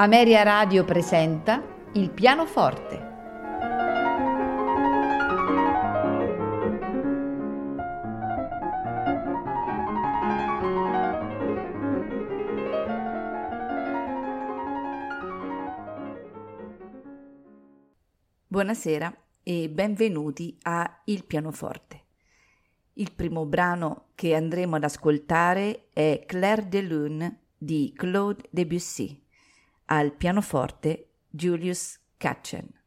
Ameria Radio presenta Il pianoforte. Buonasera e benvenuti a Il pianoforte. Il primo brano che andremo ad ascoltare è Claire de Lune di Claude Debussy al pianoforte Julius Katchen.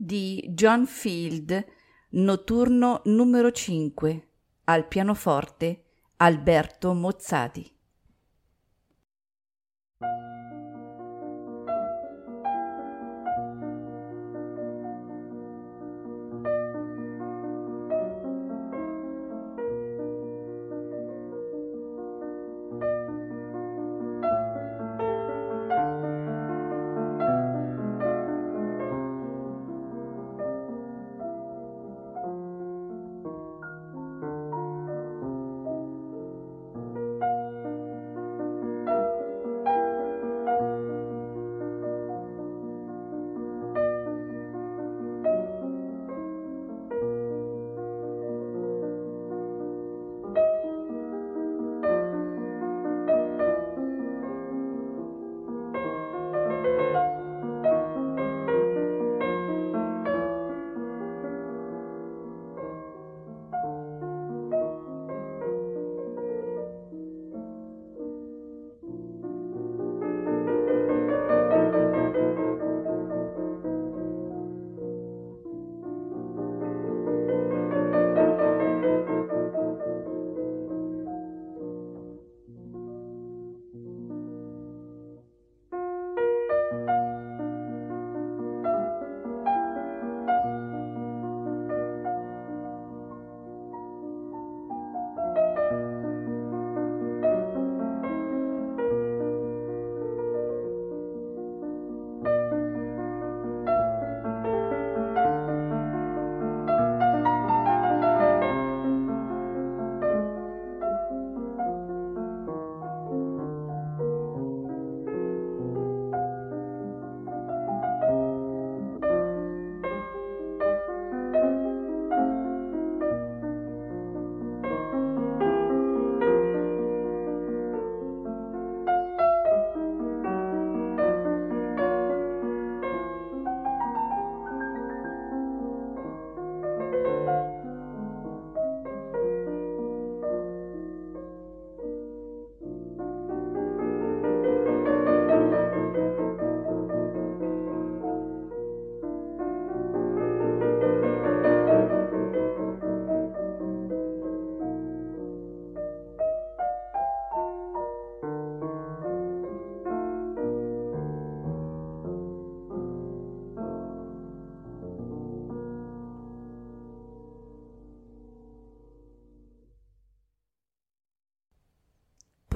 Di John Field, notturno numero 5, al pianoforte Alberto Mozzati.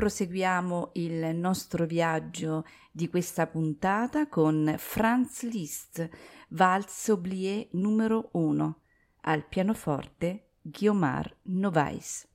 Proseguiamo il nostro viaggio di questa puntata con Franz Liszt, Valse Oublié numero 1, al pianoforte Guiomar Novais.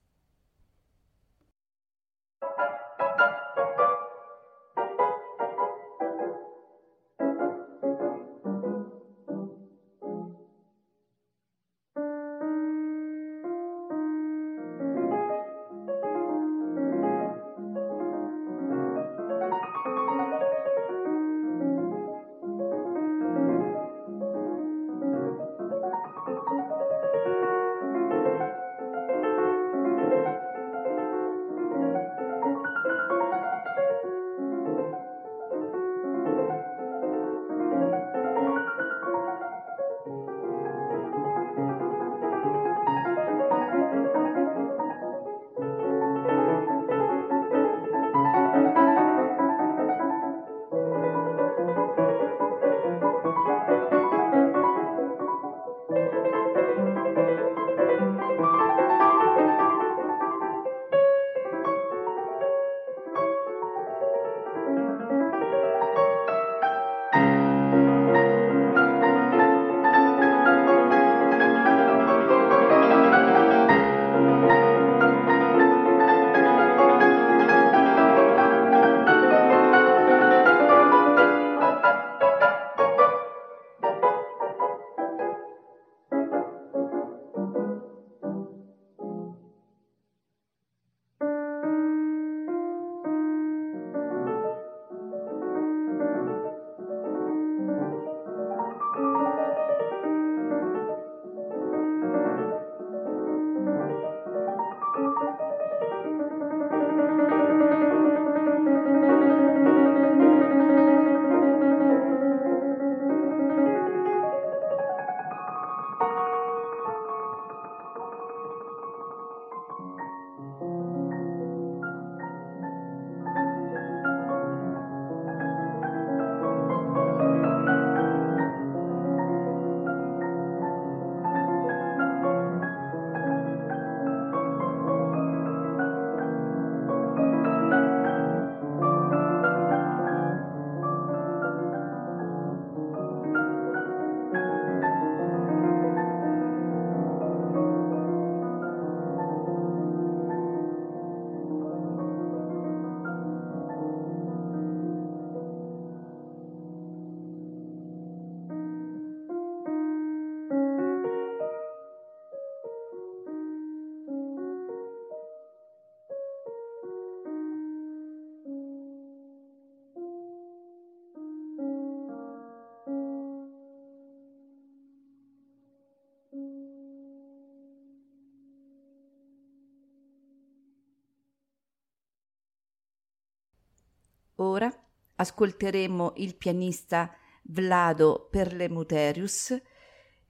Ascolteremo il pianista Vlado Perlemuterius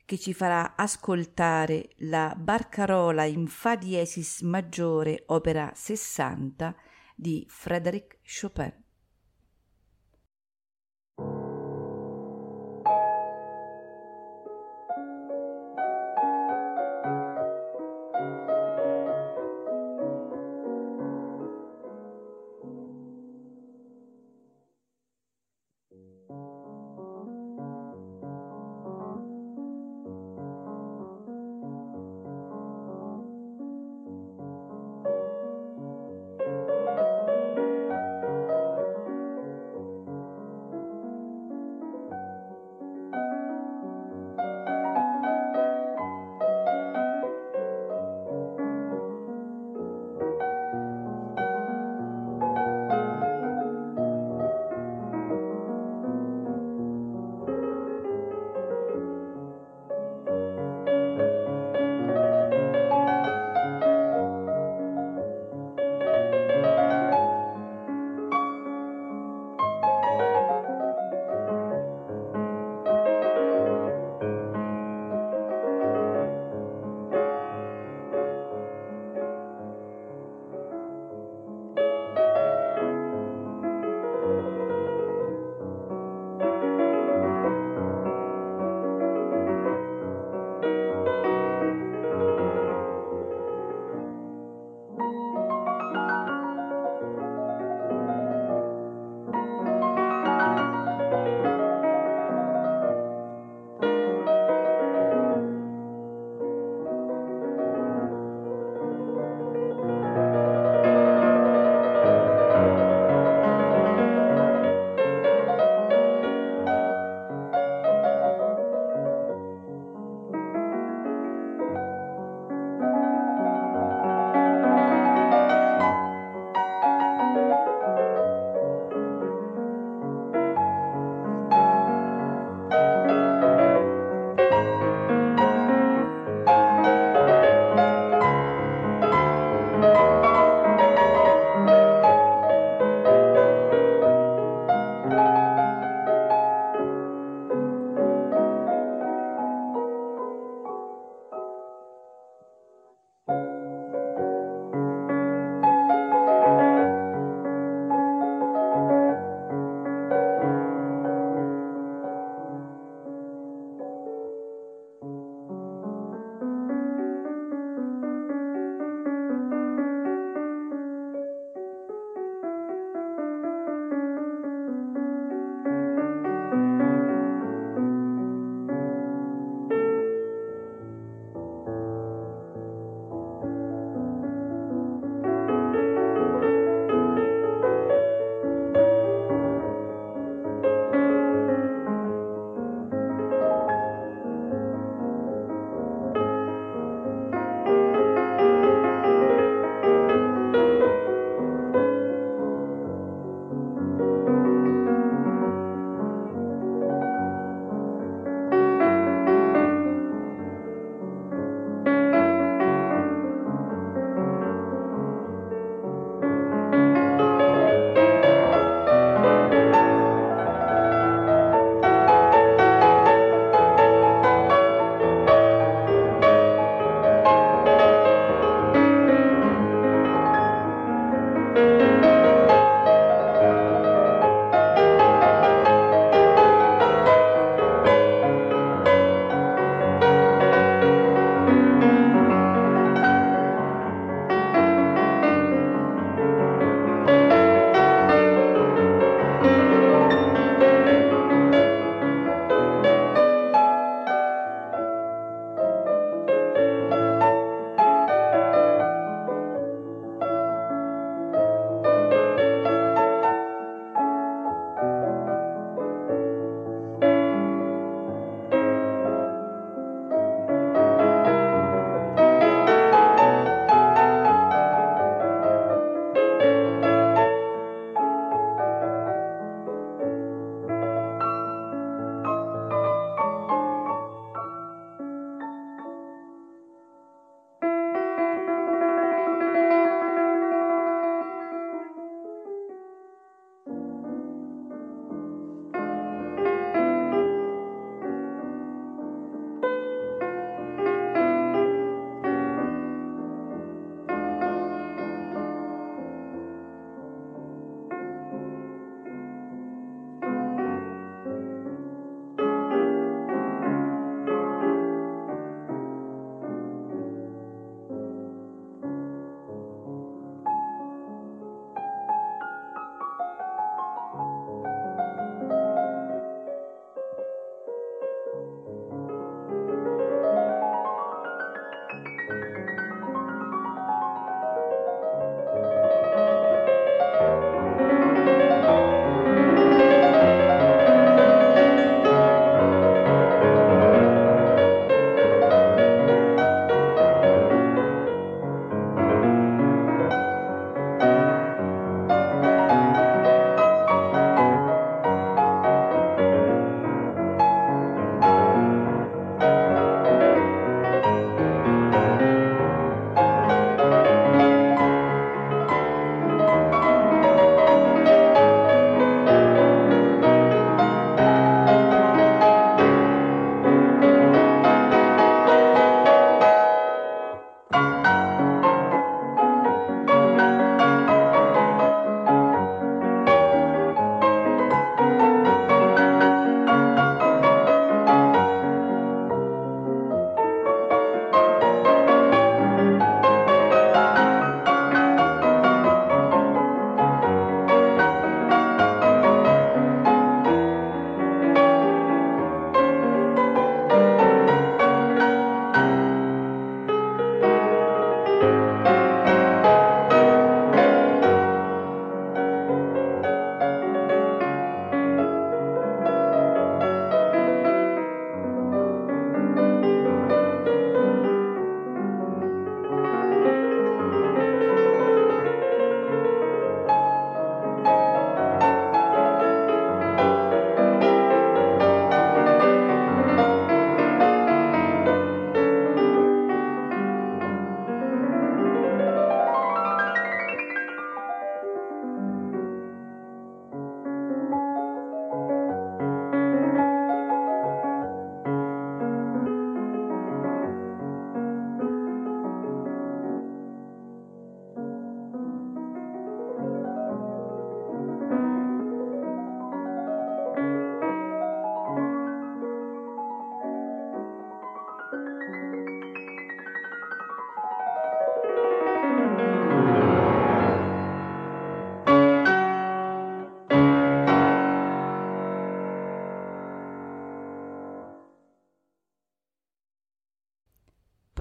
che ci farà ascoltare la Barcarola in Fa diesis maggiore, opera 60 di Frédéric Chopin.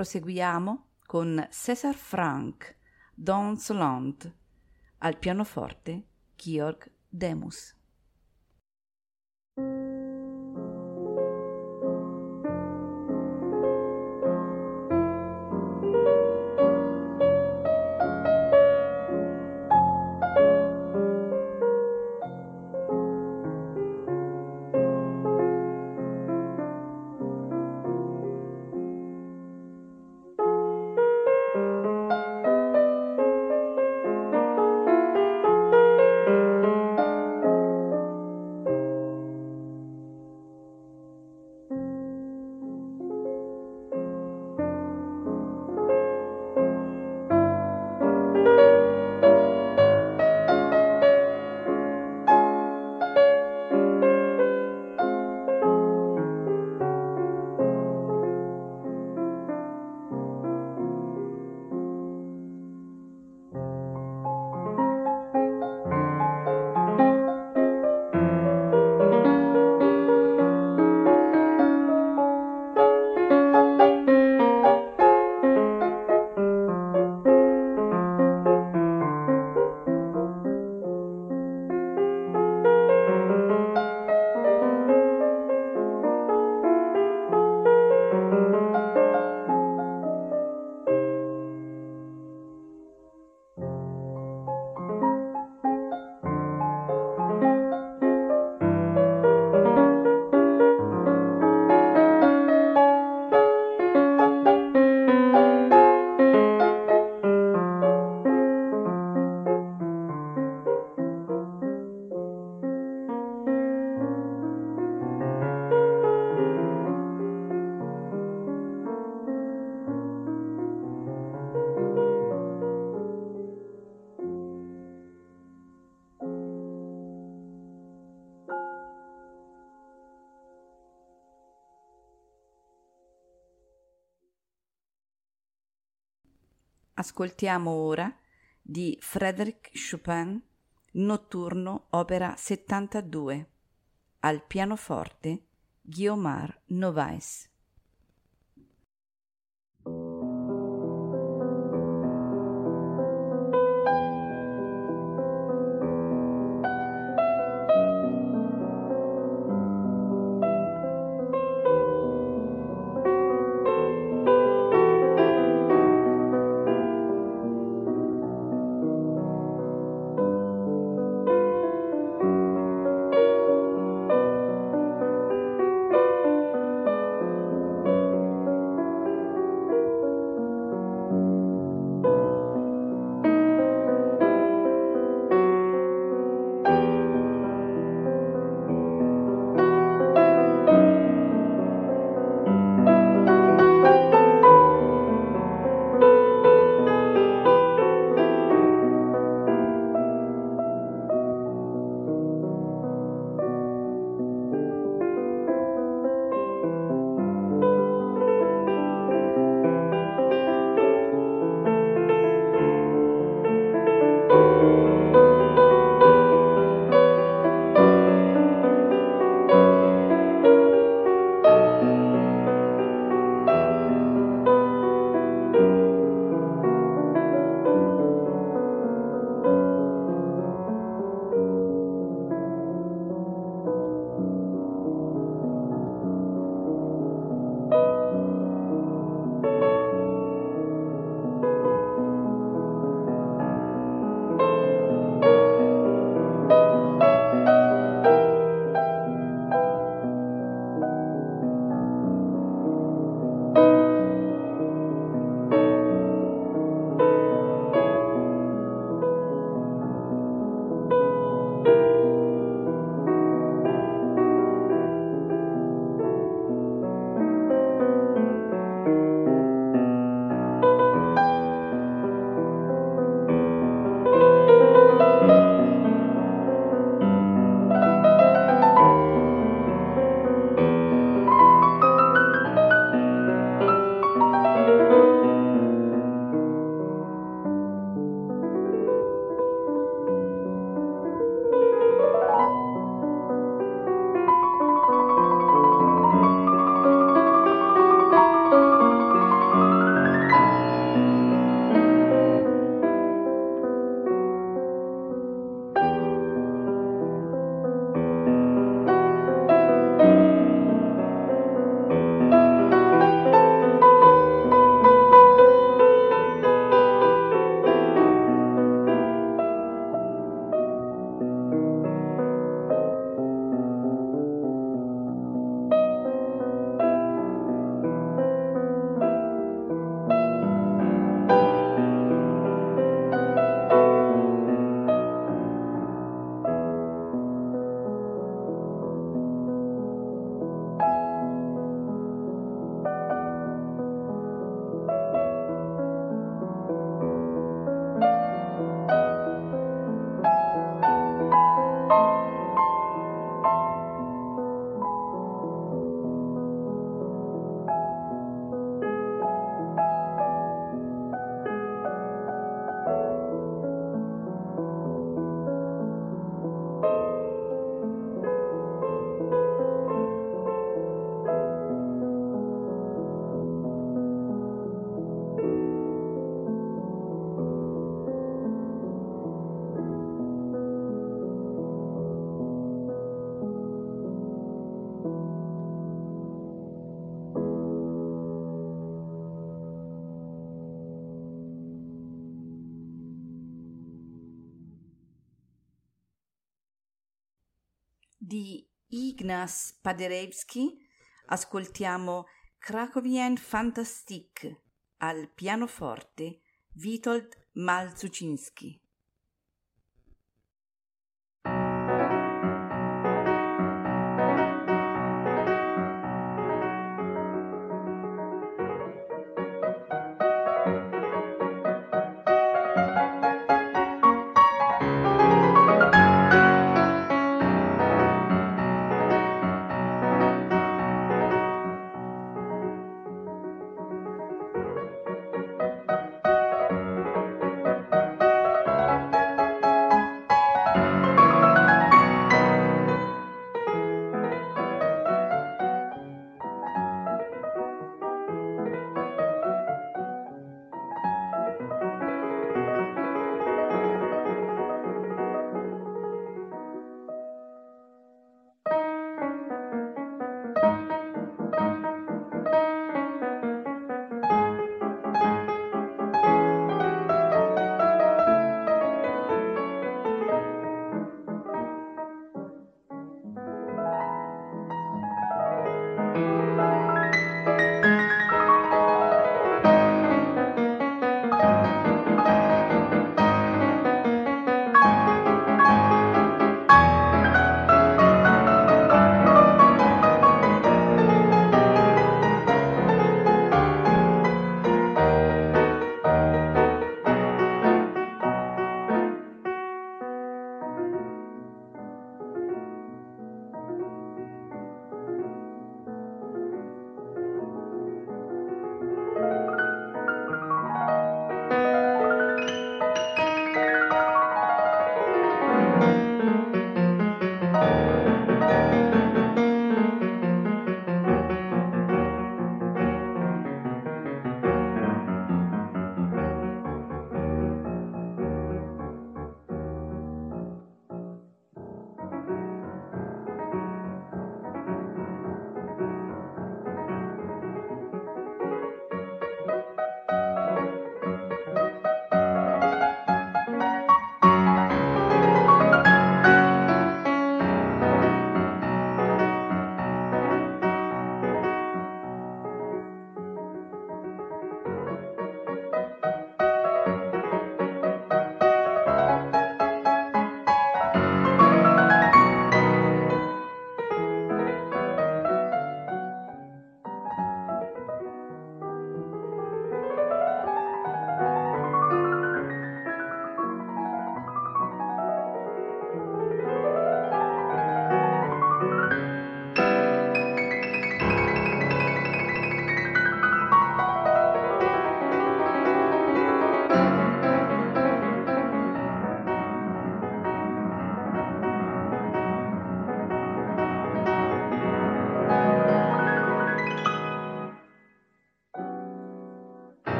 Proseguiamo con César Franck, Dans Land, al pianoforte Georg Demus. Ascoltiamo ora di Frédéric Chopin Notturno opera 72 al pianoforte Guiomar Novais. Di Ignaz Paderewski ascoltiamo Krakowien Fantastik al pianoforte Witold Malzucinski.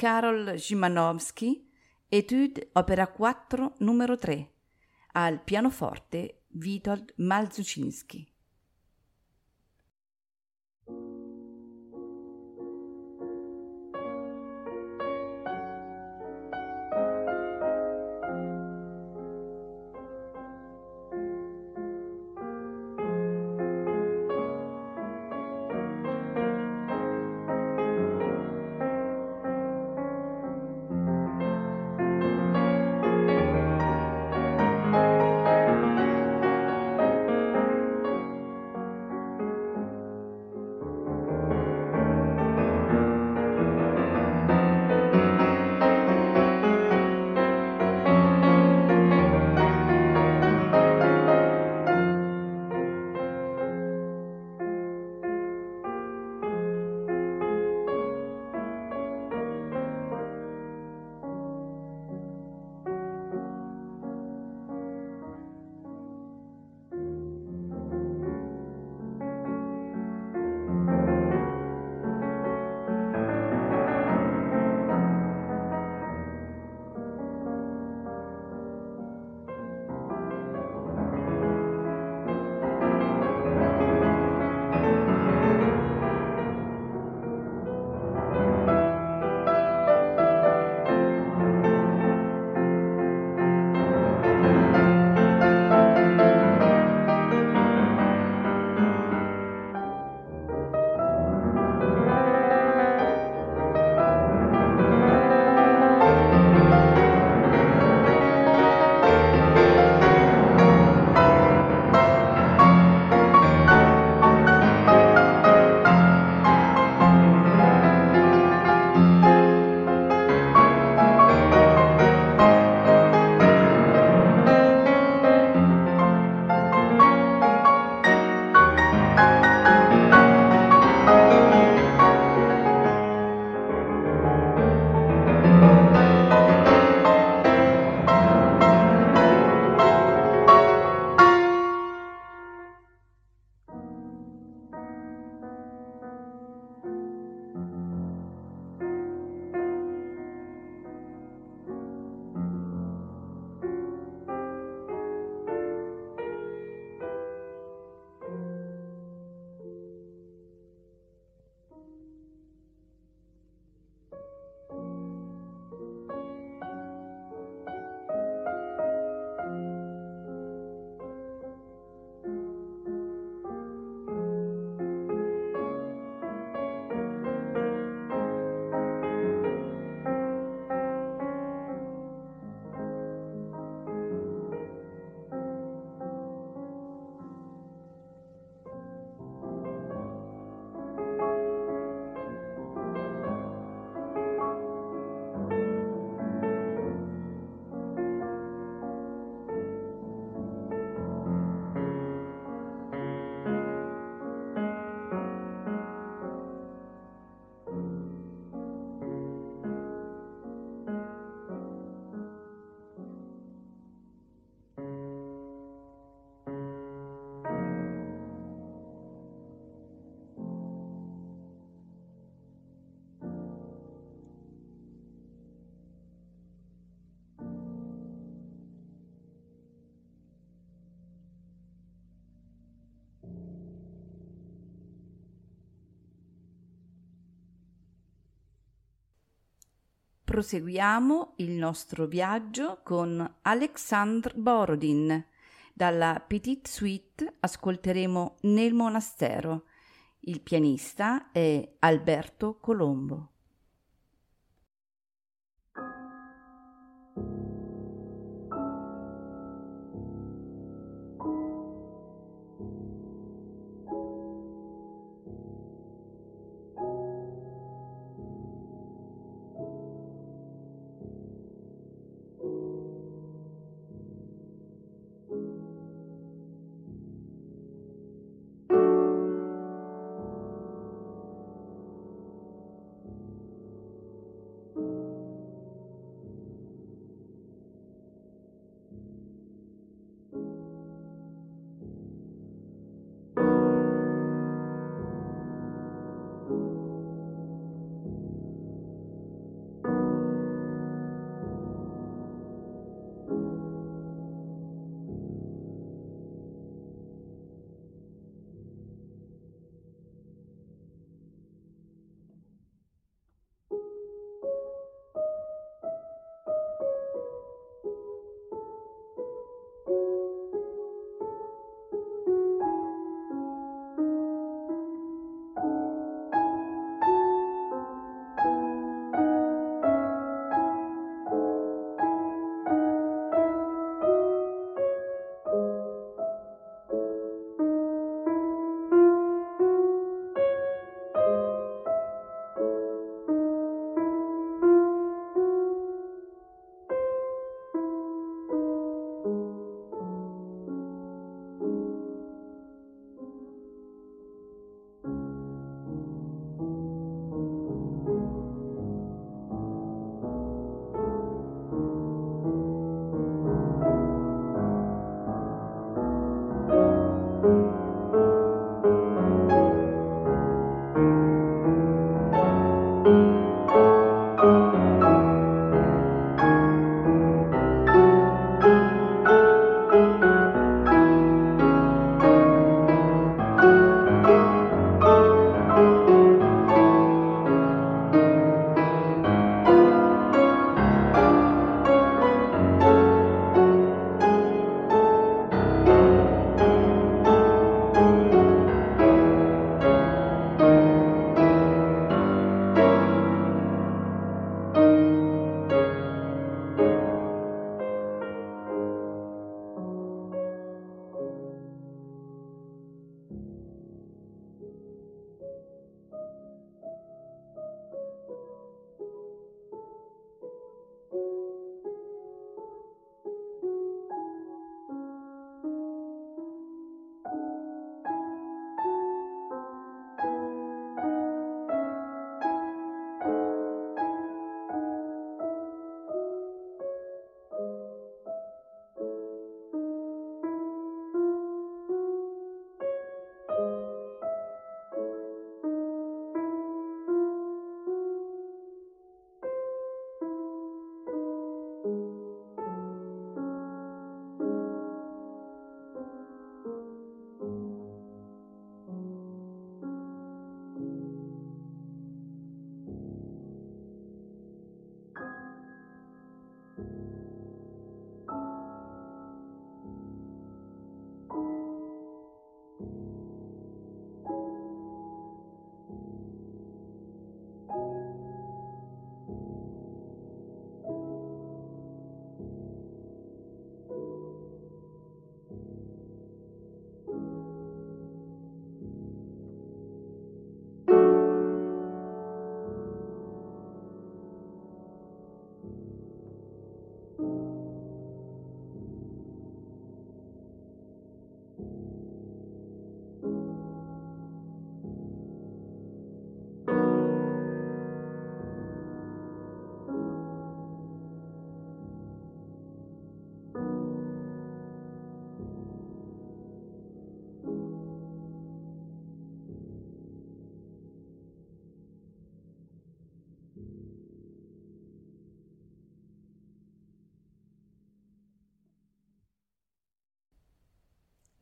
Karol Szymanowski, Etude Opera 4 numero 3, al pianoforte Witold Malzucinski. Proseguiamo il nostro viaggio con Alexandre Borodin. Dalla Petite Suite ascolteremo Nel monastero. Il pianista è Alberto Colombo.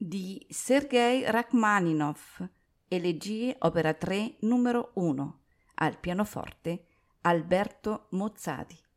Di Sergei Rachmaninov, Elegie opera 3 numero 1, al pianoforte Alberto Mozzati.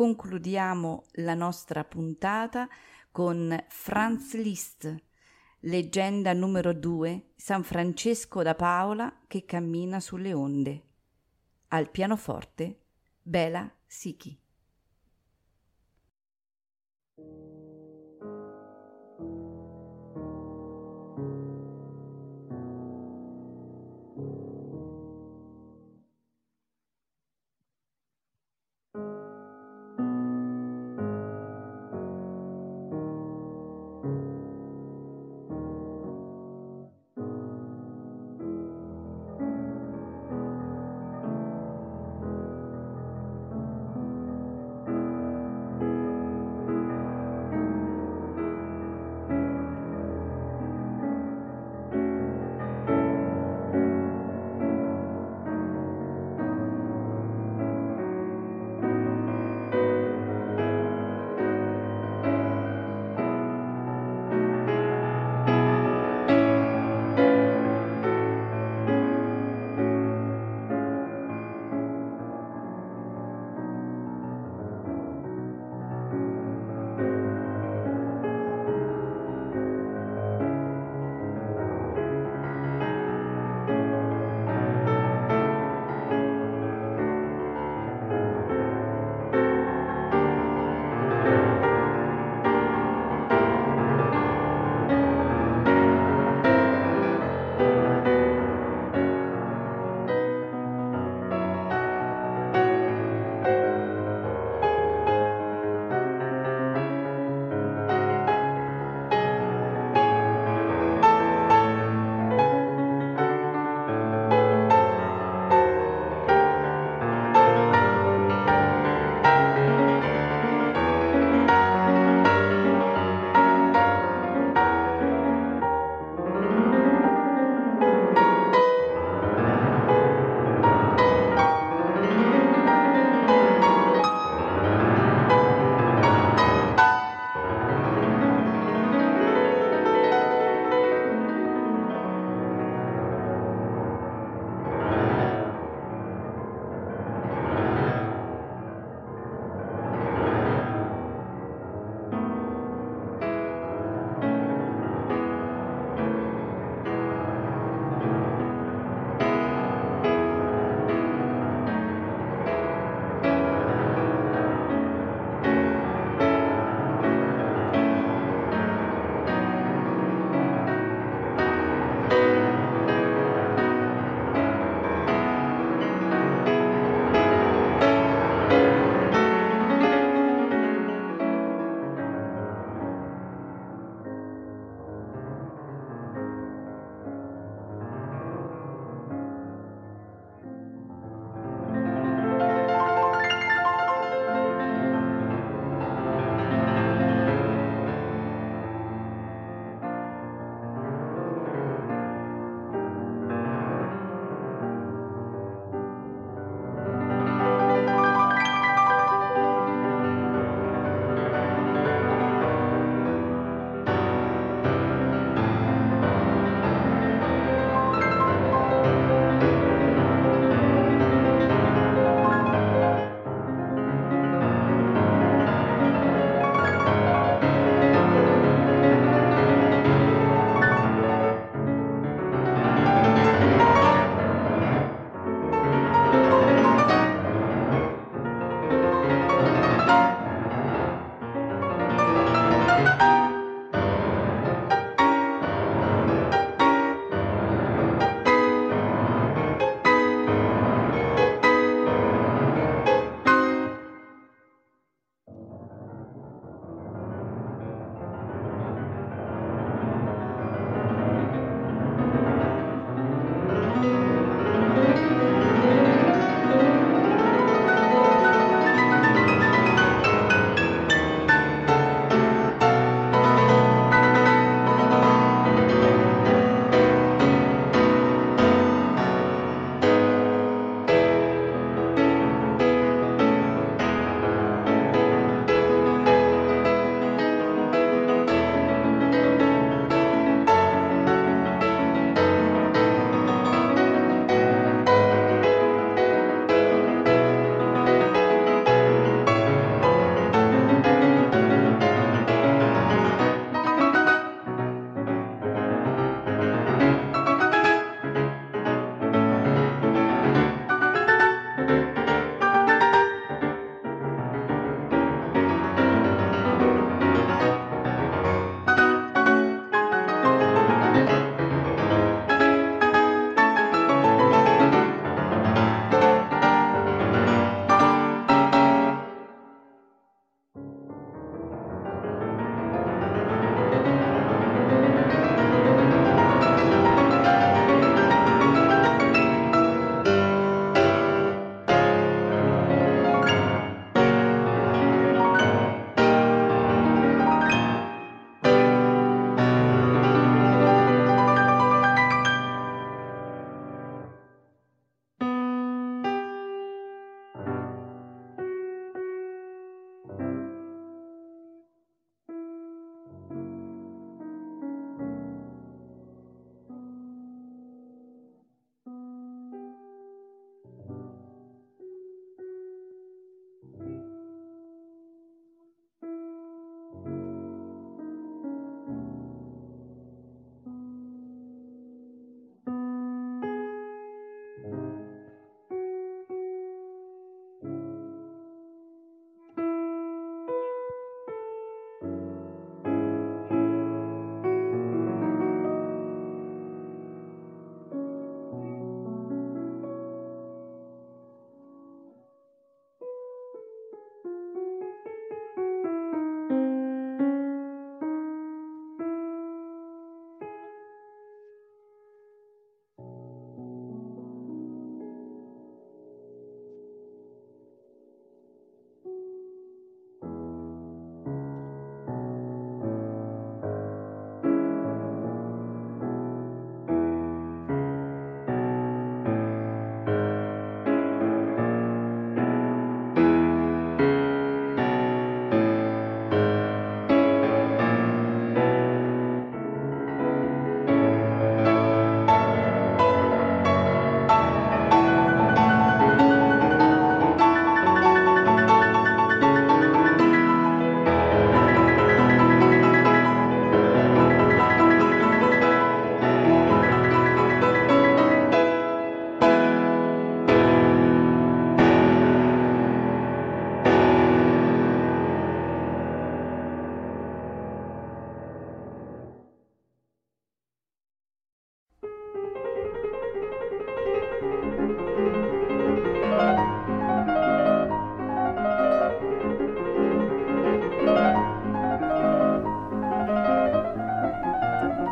Concludiamo la nostra puntata con Franz Liszt, leggenda numero 2, San Francesco da Paola che cammina sulle onde. Al pianoforte, Bela Sichi.